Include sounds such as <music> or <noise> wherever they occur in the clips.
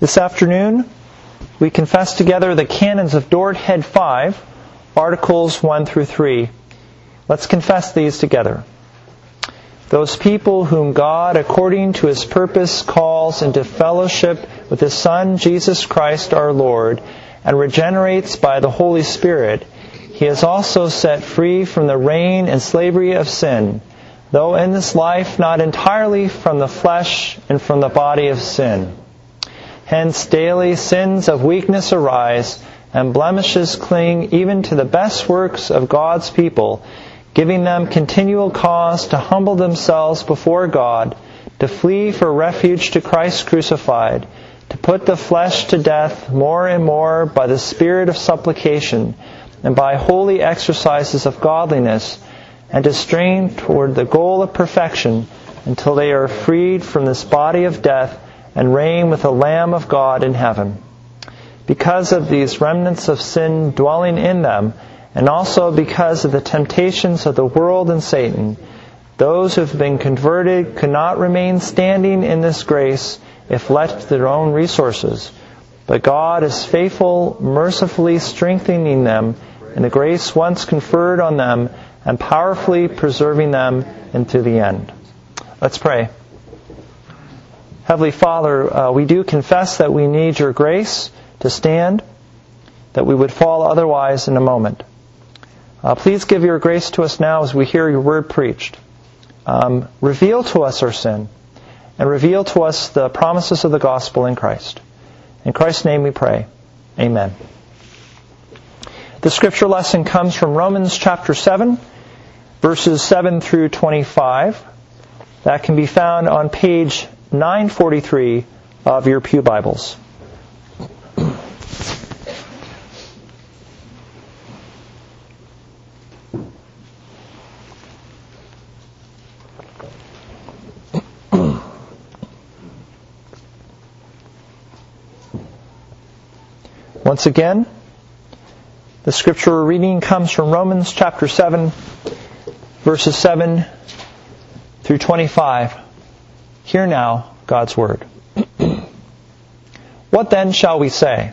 This afternoon, we confess together the canons of Dort Head 5, Articles 1 through 3. Let's confess these together. Those people whom God, according to his purpose, calls into fellowship with his Son, Jesus Christ our Lord, and regenerates by the Holy Spirit, he has also set free from the reign and slavery of sin, though in this life not entirely from the flesh and from the body of sin. Hence daily sins of weakness arise, and blemishes cling even to the best works of God's people, giving them continual cause to humble themselves before God, to flee for refuge to Christ crucified, to put the flesh to death more and more by the spirit of supplication, and by holy exercises of godliness, and to strain toward the goal of perfection until they are freed from this body of death and reign with the Lamb of God in heaven. Because of these remnants of sin dwelling in them, and also because of the temptations of the world and Satan, those who have been converted could not remain standing in this grace if left to their own resources. But God is faithful, mercifully strengthening them in the grace once conferred on them and powerfully preserving them into the end. Let's pray. Heavenly Father, uh, we do confess that we need your grace to stand, that we would fall otherwise in a moment. Uh, please give your grace to us now as we hear your word preached. Um, reveal to us our sin and reveal to us the promises of the gospel in Christ. In Christ's name we pray. Amen. The scripture lesson comes from Romans chapter 7, verses 7 through 25. That can be found on page 943 of your Pew Bibles. Once again, the scripture reading comes from Romans chapter 7, verses 7 through 25. Hear now God's word. what then shall we say?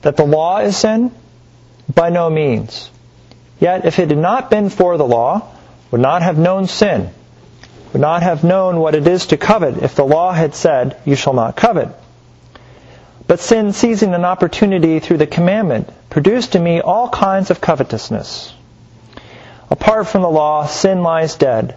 That the law is sin? By no means. Yet if it had not been for the law, would not have known sin, would not have known what it is to covet if the law had said, You shall not covet. But sin, seizing an opportunity through the commandment, produced in me all kinds of covetousness. Apart from the law, sin lies dead.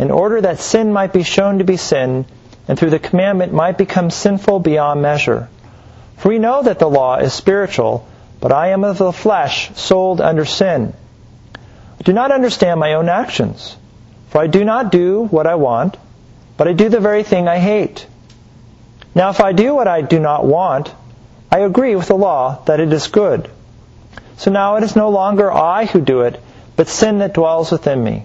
in order that sin might be shown to be sin, and through the commandment might become sinful beyond measure. For we know that the law is spiritual, but I am of the flesh, sold under sin. I do not understand my own actions, for I do not do what I want, but I do the very thing I hate. Now if I do what I do not want, I agree with the law that it is good. So now it is no longer I who do it, but sin that dwells within me.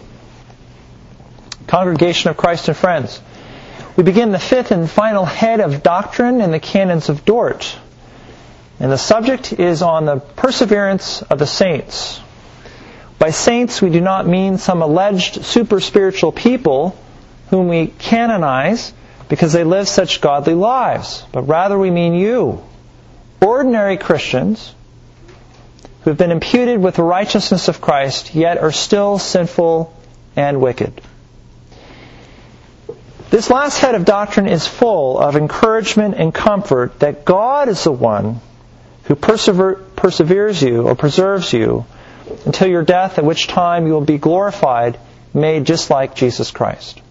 Congregation of Christ and friends, we begin the fifth and final head of doctrine in the canons of Dort. And the subject is on the perseverance of the saints. By saints, we do not mean some alleged super spiritual people whom we canonize because they live such godly lives, but rather we mean you, ordinary Christians who have been imputed with the righteousness of Christ, yet are still sinful and wicked. This last head of doctrine is full of encouragement and comfort that God is the one who persever- perseveres you or preserves you until your death, at which time you will be glorified, made just like Jesus Christ.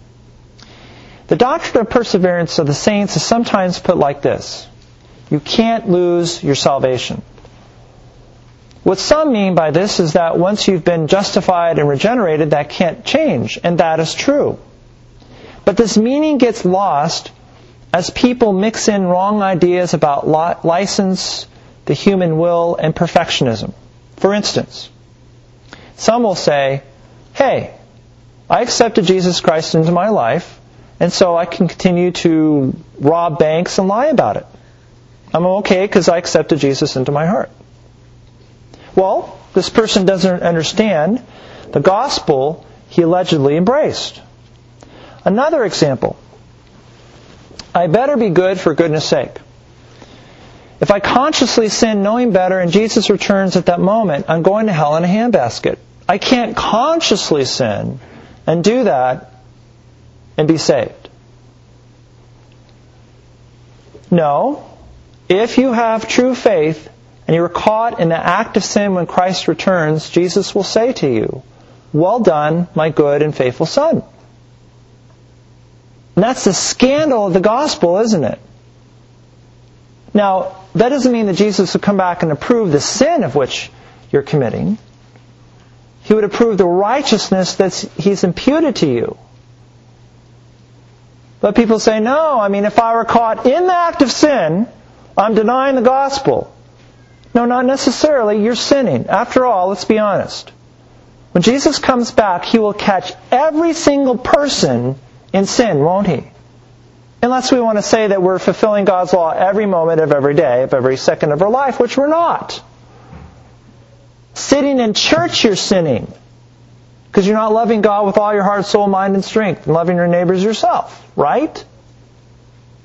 The doctrine of perseverance of the saints is sometimes put like this You can't lose your salvation. What some mean by this is that once you've been justified and regenerated, that can't change, and that is true. But this meaning gets lost as people mix in wrong ideas about license, the human will, and perfectionism. For instance, some will say, hey, I accepted Jesus Christ into my life, and so I can continue to rob banks and lie about it. I'm okay because I accepted Jesus into my heart. Well, this person doesn't understand the gospel he allegedly embraced. Another example. I better be good for goodness sake. If I consciously sin knowing better and Jesus returns at that moment, I'm going to hell in a handbasket. I can't consciously sin and do that and be saved. No. If you have true faith and you are caught in the act of sin when Christ returns, Jesus will say to you, Well done, my good and faithful son. And that's the scandal of the gospel, isn't it? Now, that doesn't mean that Jesus will come back and approve the sin of which you're committing. He would approve the righteousness that He's imputed to you. But people say, no, I mean, if I were caught in the act of sin, I'm denying the gospel. No, not necessarily. You're sinning. After all, let's be honest. When Jesus comes back, He will catch every single person in sin, won't He? Unless we want to say that we're fulfilling God's law every moment of every day, of every second of our life, which we're not. Sitting in church, you're sinning. Because you're not loving God with all your heart, soul, mind, and strength, and loving your neighbors yourself, right?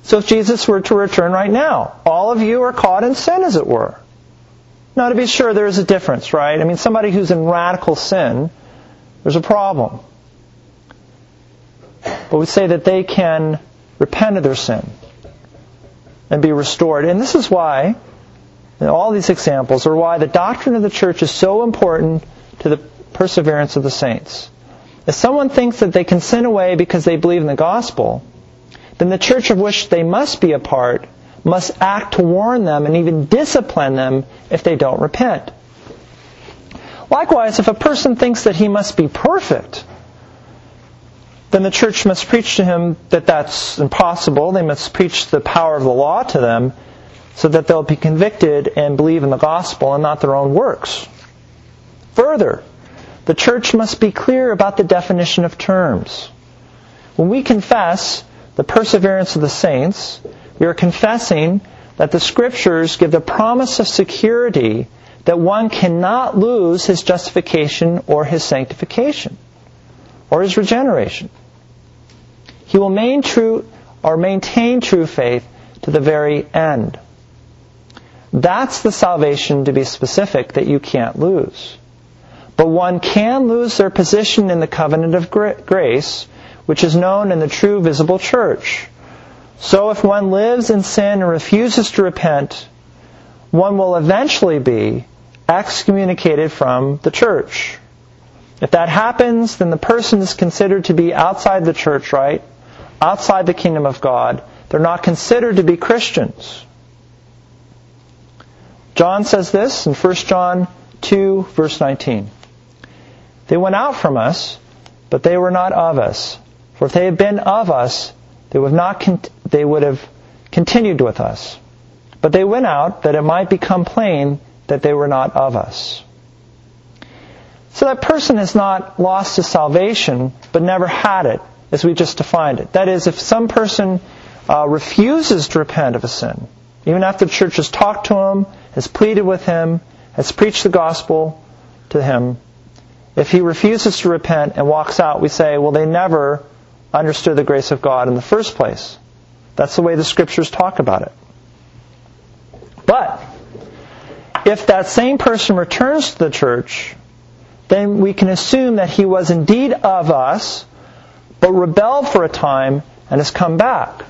So if Jesus were to return right now, all of you are caught in sin, as it were. Now, to be sure, there is a difference, right? I mean, somebody who's in radical sin, there's a problem. But we say that they can repent of their sin and be restored. And this is why, all these examples are why the doctrine of the church is so important to the perseverance of the saints. If someone thinks that they can sin away because they believe in the gospel, then the church of which they must be a part must act to warn them and even discipline them if they don't repent. Likewise, if a person thinks that he must be perfect, then the church must preach to him that that's impossible. They must preach the power of the law to them so that they'll be convicted and believe in the gospel and not their own works. Further, the church must be clear about the definition of terms. When we confess the perseverance of the saints, we are confessing that the scriptures give the promise of security that one cannot lose his justification or his sanctification or his regeneration. He will maintain true or maintain true faith to the very end. That's the salvation to be specific that you can't lose. But one can lose their position in the covenant of grace, which is known in the true visible church. So if one lives in sin and refuses to repent, one will eventually be excommunicated from the church. If that happens, then the person is considered to be outside the church, right? Outside the kingdom of God. They're not considered to be Christians. John says this in 1 John 2, verse 19. They went out from us, but they were not of us. For if they had been of us, they would, not con- they would have continued with us. But they went out that it might become plain that they were not of us. So that person has not lost his salvation, but never had it, as we just defined it. That is, if some person uh, refuses to repent of a sin, even after the church has talked to him has pleaded with him, has preached the gospel to him, if he refuses to repent and walks out, we say, well, they never understood the grace of God in the first place. That's the way the scriptures talk about it. But, if that same person returns to the church, then we can assume that he was indeed of us, but rebelled for a time and has come back.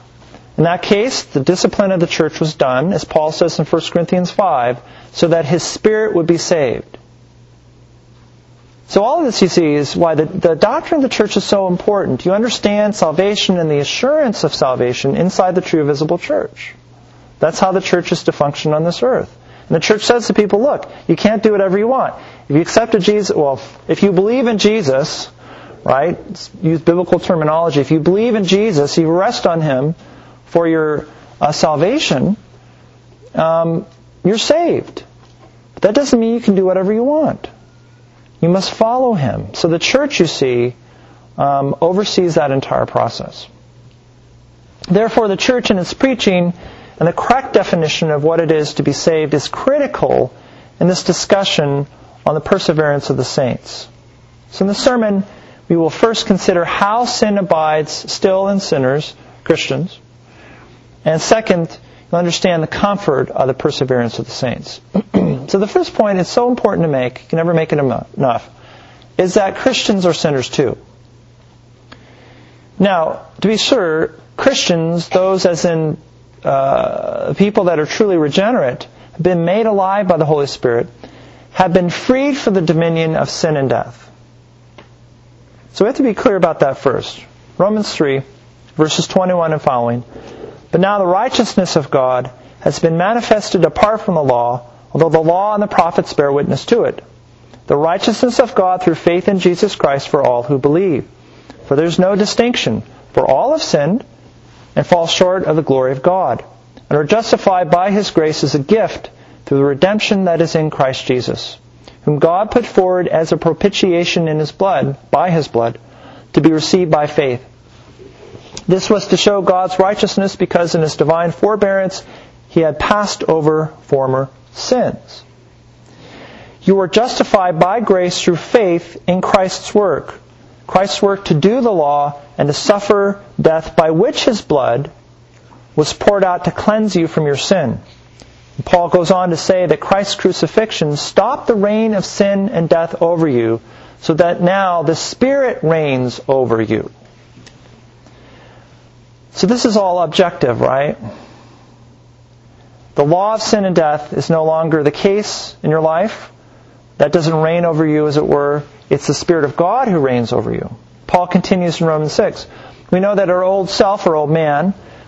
In that case, the discipline of the church was done, as Paul says in 1 Corinthians 5, so that his spirit would be saved. So all of this, you see, is why the, the doctrine of the church is so important. You understand salvation and the assurance of salvation inside the true visible church. That's how the church is to function on this earth. And the church says to people, look, you can't do whatever you want. If you accepted Jesus, well, if you believe in Jesus, right, use biblical terminology, if you believe in Jesus, you rest on Him for your uh, salvation, um, you're saved. But that doesn't mean you can do whatever you want. You must follow him. So the church, you see, um, oversees that entire process. Therefore, the church in its preaching and the correct definition of what it is to be saved is critical in this discussion on the perseverance of the saints. So in the sermon, we will first consider how sin abides still in sinners, Christians. And second, you'll understand the comfort of the perseverance of the saints. <clears throat> so the first point is so important to make, you can never make it enough, is that Christians are sinners too. Now, to be sure, Christians, those as in uh, people that are truly regenerate, have been made alive by the Holy Spirit, have been freed from the dominion of sin and death. So we have to be clear about that first. Romans 3, verses 21 and following. But now the righteousness of God has been manifested apart from the law, although the law and the prophets bear witness to it. The righteousness of God through faith in Jesus Christ for all who believe. For there is no distinction, for all have sinned and fall short of the glory of God, and are justified by His grace as a gift through the redemption that is in Christ Jesus, whom God put forward as a propitiation in His blood, by His blood, to be received by faith. This was to show God's righteousness because in his divine forbearance he had passed over former sins. You are justified by grace through faith in Christ's work. Christ's work to do the law and to suffer death by which his blood was poured out to cleanse you from your sin. Paul goes on to say that Christ's crucifixion stopped the reign of sin and death over you so that now the Spirit reigns over you. So this is all objective, right? The law of sin and death is no longer the case in your life. That doesn't reign over you, as it were. It's the Spirit of God who reigns over you. Paul continues in Romans 6. We know that our old self, our old man,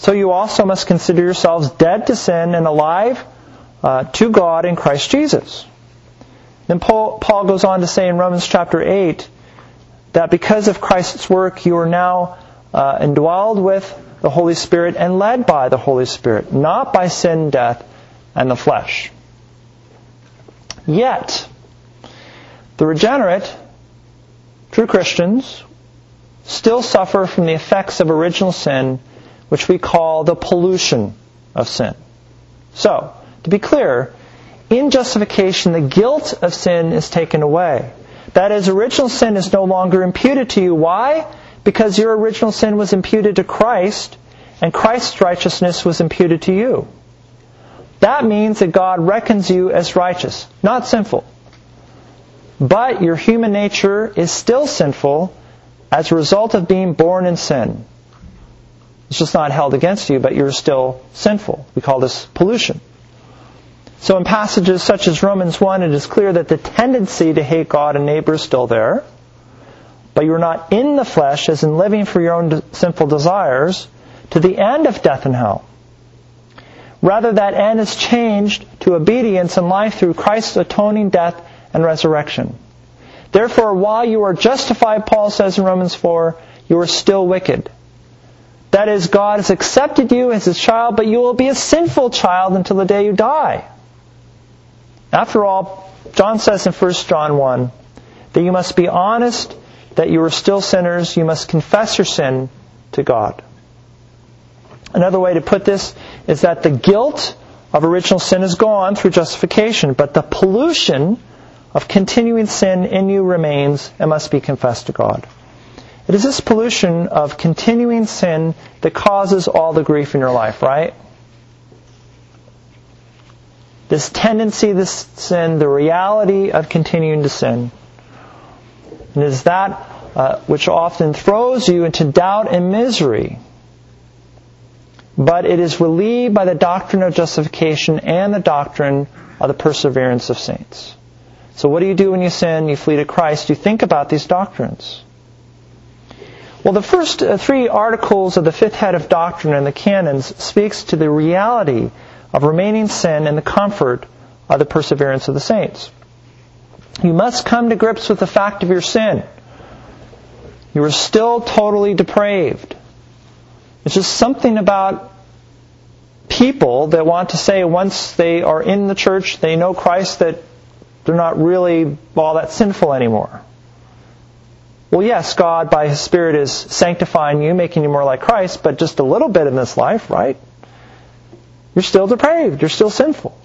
So you also must consider yourselves dead to sin and alive uh, to God in Christ Jesus. Then Paul, Paul goes on to say in Romans chapter 8 that because of Christ's work, you are now uh, indwelled with the Holy Spirit and led by the Holy Spirit, not by sin, death, and the flesh. Yet, the regenerate, true Christians, still suffer from the effects of original sin, which we call the pollution of sin. So, to be clear, in justification, the guilt of sin is taken away. That is, original sin is no longer imputed to you. Why? because your original sin was imputed to Christ and Christ's righteousness was imputed to you. That means that God reckons you as righteous, not sinful. But your human nature is still sinful as a result of being born in sin. It's just not held against you, but you're still sinful. We call this pollution. So in passages such as Romans 1, it is clear that the tendency to hate God and neighbor is still there but you are not in the flesh as in living for your own sinful desires to the end of death and hell. Rather, that end is changed to obedience and life through Christ's atoning death and resurrection. Therefore, while you are justified, Paul says in Romans 4, you are still wicked. That is, God has accepted you as his child, but you will be a sinful child until the day you die. After all, John says in 1 John 1 that you must be honest, that you are still sinners, you must confess your sin to God. Another way to put this is that the guilt of original sin is gone through justification, but the pollution of continuing sin in you remains and must be confessed to God. It is this pollution of continuing sin that causes all the grief in your life, right? This tendency, this sin, the reality of continuing to sin. And it is that uh, which often throws you into doubt and misery. But it is relieved by the doctrine of justification and the doctrine of the perseverance of saints. So what do you do when you sin? You flee to Christ. You think about these doctrines. Well, the first uh, three articles of the fifth head of doctrine in the canons speaks to the reality of remaining sin and the comfort of the perseverance of the saints. You must come to grips with the fact of your sin. You are still totally depraved. It's just something about people that want to say once they are in the church, they know Christ, that they're not really all that sinful anymore. Well, yes, God, by His Spirit, is sanctifying you, making you more like Christ, but just a little bit in this life, right? You're still depraved. You're still sinful.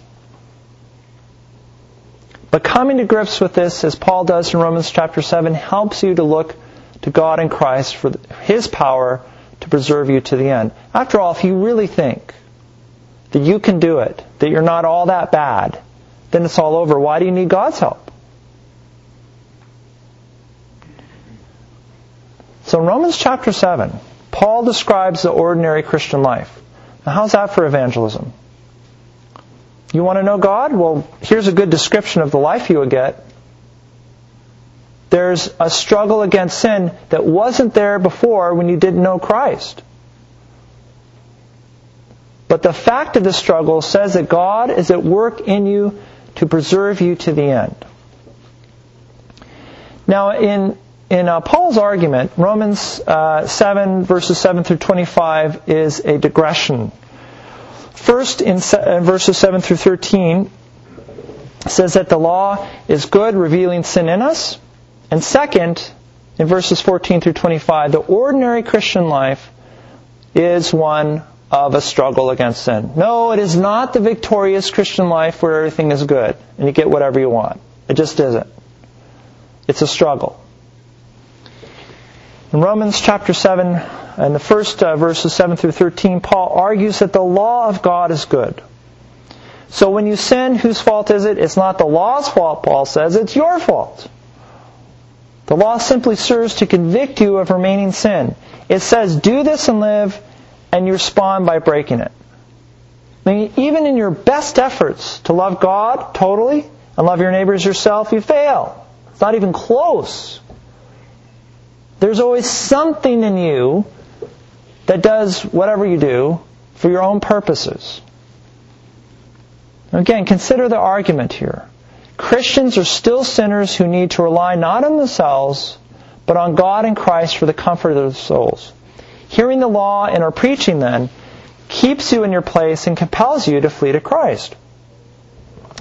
But coming to grips with this, as Paul does in Romans chapter 7, helps you to look to God and Christ for His power to preserve you to the end. After all, if you really think that you can do it, that you're not all that bad, then it's all over. Why do you need God's help? So in Romans chapter 7, Paul describes the ordinary Christian life. Now, how's that for evangelism? You want to know God? Well, here's a good description of the life you would get. There's a struggle against sin that wasn't there before when you didn't know Christ. But the fact of the struggle says that God is at work in you to preserve you to the end. Now, in in uh, Paul's argument, Romans uh, 7, verses 7 through 25, is a digression. First, in, se- in verses 7 through 13, says that the law is good, revealing sin in us. And second, in verses 14 through 25, the ordinary Christian life is one of a struggle against sin. No, it is not the victorious Christian life where everything is good and you get whatever you want. It just isn't. It's a struggle. In Romans chapter 7, and the first uh, verses 7 through 13, Paul argues that the law of God is good. So when you sin, whose fault is it? It's not the law's fault, Paul says, it's your fault. The law simply serves to convict you of remaining sin. It says, do this and live, and you respond by breaking it. I mean, even in your best efforts to love God totally and love your neighbors yourself, you fail. It's not even close. There's always something in you that does whatever you do for your own purposes. Again, consider the argument here. Christians are still sinners who need to rely not on themselves, but on God and Christ for the comfort of their souls. Hearing the law and our preaching then keeps you in your place and compels you to flee to Christ.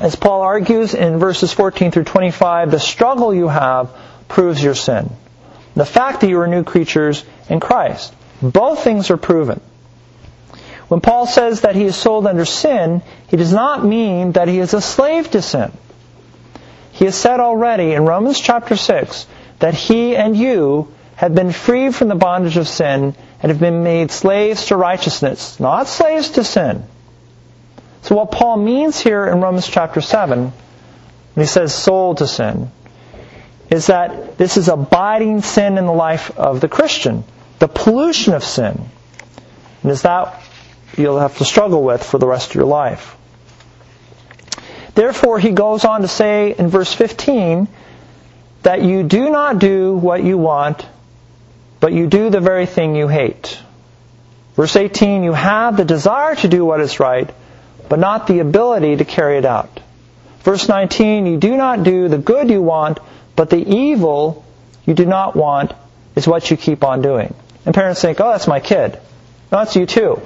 As Paul argues in verses 14 through 25, the struggle you have proves your sin. The fact that you are new creatures in Christ. Both things are proven. When Paul says that he is sold under sin, he does not mean that he is a slave to sin. He has said already in Romans chapter 6 that he and you have been freed from the bondage of sin and have been made slaves to righteousness, not slaves to sin. So what Paul means here in Romans chapter 7, when he says sold to sin, is that this is abiding sin in the life of the Christian, the pollution of sin. And is that you'll have to struggle with for the rest of your life. Therefore, he goes on to say in verse 15 that you do not do what you want, but you do the very thing you hate. Verse 18, you have the desire to do what is right, but not the ability to carry it out. Verse 19, you do not do the good you want, but the evil you do not want is what you keep on doing. And parents think, oh, that's my kid. No, that's you too.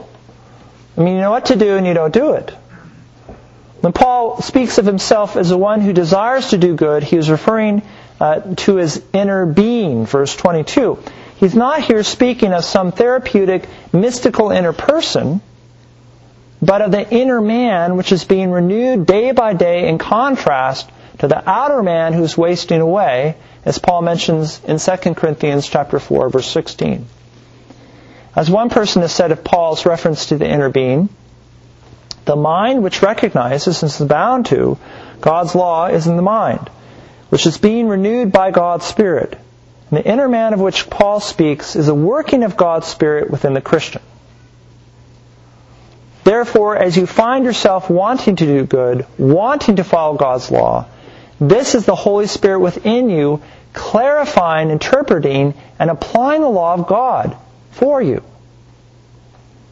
I mean, you know what to do and you don't do it. When Paul speaks of himself as the one who desires to do good, he is referring uh, to his inner being, verse 22. He's not here speaking of some therapeutic, mystical inner person, but of the inner man which is being renewed day by day in contrast to the outer man who's wasting away, as Paul mentions in 2 Corinthians chapter 4 verse 16. As one person has said of Paul's reference to the inner being, the mind which recognizes and is bound to God's law is in the mind, which is being renewed by God's Spirit. And the inner man of which Paul speaks is a working of God's Spirit within the Christian. Therefore, as you find yourself wanting to do good, wanting to follow God's law, this is the Holy Spirit within you clarifying, interpreting, and applying the law of God for you.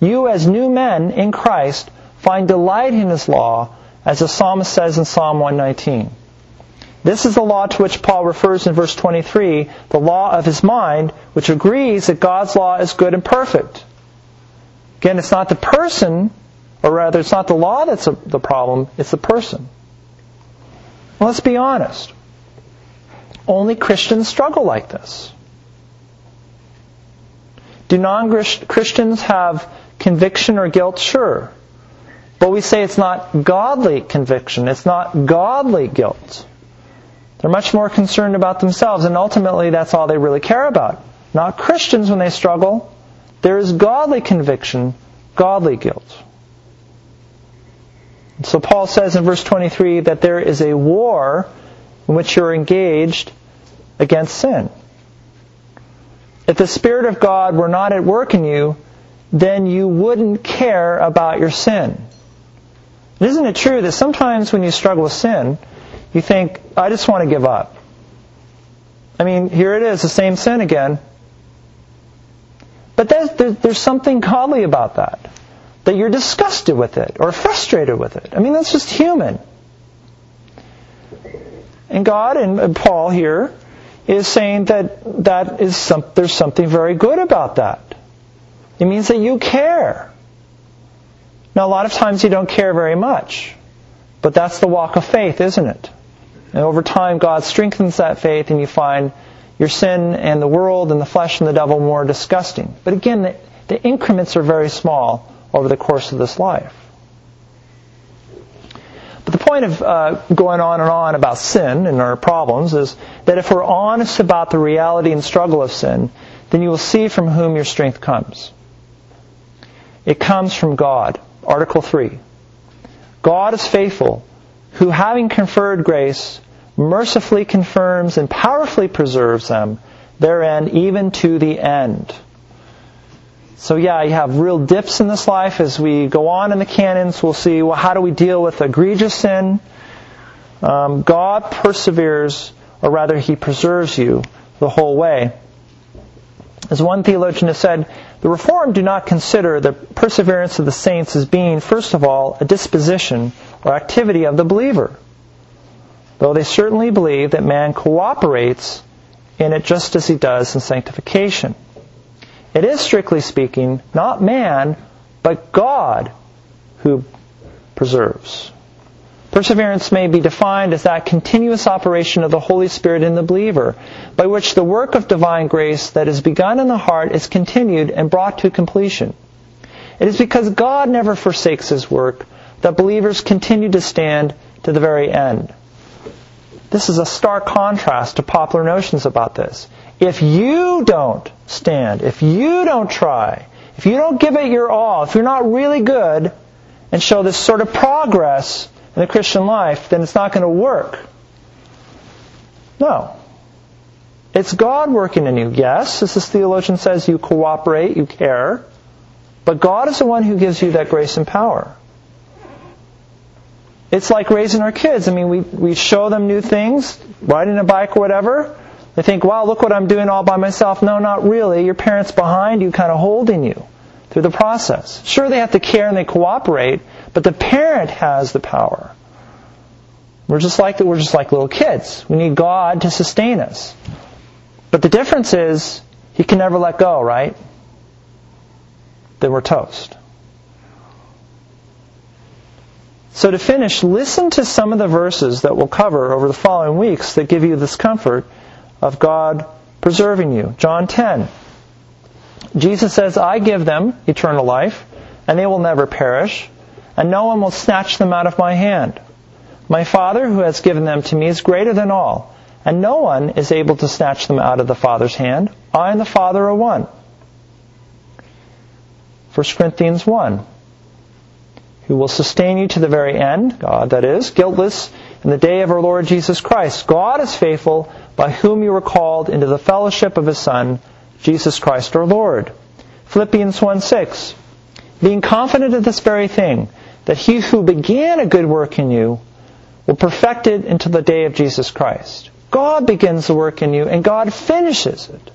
You, as new men in Christ, find delight in His law, as the psalmist says in Psalm 119. This is the law to which Paul refers in verse 23, the law of his mind, which agrees that God's law is good and perfect. Again, it's not the person or rather, it's not the law that's a, the problem, it's the person. Well, let's be honest. Only Christians struggle like this. Do non Christians have conviction or guilt? Sure. But we say it's not godly conviction, it's not godly guilt. They're much more concerned about themselves, and ultimately that's all they really care about. Not Christians when they struggle. There is godly conviction, godly guilt. So Paul says in verse 23 that there is a war in which you're engaged against sin. If the Spirit of God were not at work in you, then you wouldn't care about your sin. Isn't it true that sometimes when you struggle with sin, you think, I just want to give up? I mean, here it is, the same sin again. But there's, there's something godly about that that you're disgusted with it or frustrated with it. I mean, that's just human. And God and Paul here is saying that that is some, there's something very good about that. It means that you care. Now, a lot of times you don't care very much, but that's the walk of faith, isn't it? And over time, God strengthens that faith, and you find your sin and the world and the flesh and the devil more disgusting. But again, the, the increments are very small over the course of this life. But the point of uh, going on and on about sin and our problems is that if we're honest about the reality and struggle of sin, then you will see from whom your strength comes. It comes from God. Article 3. God is faithful, who having conferred grace, mercifully confirms and powerfully preserves them therein even to the end. So yeah, you have real dips in this life. As we go on in the canons, we'll see, well, how do we deal with egregious sin? Um, God perseveres, or rather, He preserves you the whole way. As one theologian has said, the Reformed do not consider the perseverance of the saints as being, first of all, a disposition or activity of the believer, though they certainly believe that man cooperates in it just as he does in sanctification. It is, strictly speaking, not man, but God who preserves. Perseverance may be defined as that continuous operation of the Holy Spirit in the believer, by which the work of divine grace that is begun in the heart is continued and brought to completion. It is because God never forsakes His work that believers continue to stand to the very end. This is a stark contrast to popular notions about this. If you don't stand, if you don't try, if you don't give it your all, if you're not really good and show this sort of progress in the Christian life, then it's not going to work. No. It's God working in you. Yes, as this theologian says, you cooperate, you care, but God is the one who gives you that grace and power. It's like raising our kids. I mean, we, we show them new things, riding a bike or whatever, they think, wow, look what I'm doing all by myself. No, not really. Your parents behind you kind of holding you through the process. Sure, they have to care and they cooperate, but the parent has the power. We're just like we're just like little kids. We need God to sustain us. But the difference is He can never let go, right? Then we're toast. So to finish, listen to some of the verses that we'll cover over the following weeks that give you this comfort of God preserving you. John 10. Jesus says, I give them eternal life, and they will never perish, and no one will snatch them out of my hand. My Father, who has given them to me, is greater than all, and no one is able to snatch them out of the Father's hand. I and the Father are one. 1 Corinthians 1. Who will sustain you to the very end, God that is, guiltless, in the day of our Lord Jesus Christ. God is faithful, by whom you were called into the fellowship of His Son, Jesus Christ our Lord. Philippians 1 6. Being confident of this very thing, that he who began a good work in you will perfect it until the day of Jesus Christ. God begins the work in you and God finishes it.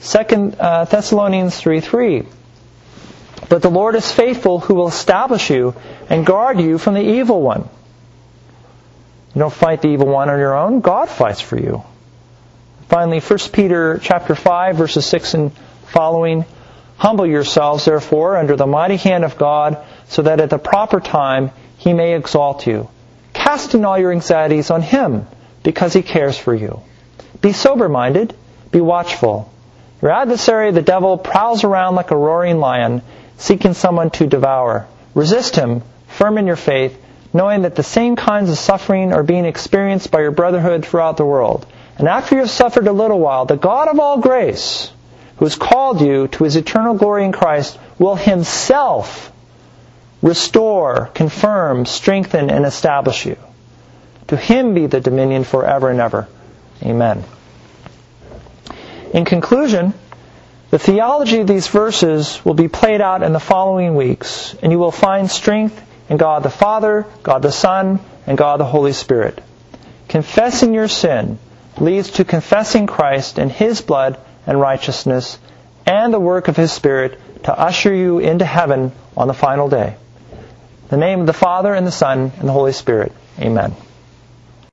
Second uh, Thessalonians 3 3. But the Lord is faithful who will establish you and guard you from the evil one. You don't fight the evil one on your own. God fights for you. Finally, 1 Peter chapter 5 verses 6 and following. Humble yourselves, therefore, under the mighty hand of God, so that at the proper time he may exalt you. Cast in all your anxieties on him, because he cares for you. Be sober minded, be watchful. Your adversary, the devil, prowls around like a roaring lion, seeking someone to devour. Resist him, firm in your faith, knowing that the same kinds of suffering are being experienced by your brotherhood throughout the world. And after you have suffered a little while, the God of all grace, who has called you to his eternal glory in Christ, will himself restore, confirm, strengthen, and establish you. To him be the dominion forever and ever. Amen. In conclusion, the theology of these verses will be played out in the following weeks, and you will find strength in God the Father, God the Son, and God the Holy Spirit. Confessing your sin leads to confessing Christ and His blood and righteousness and the work of His Spirit to usher you into heaven on the final day. In the name of the Father and the Son and the Holy Spirit. Amen.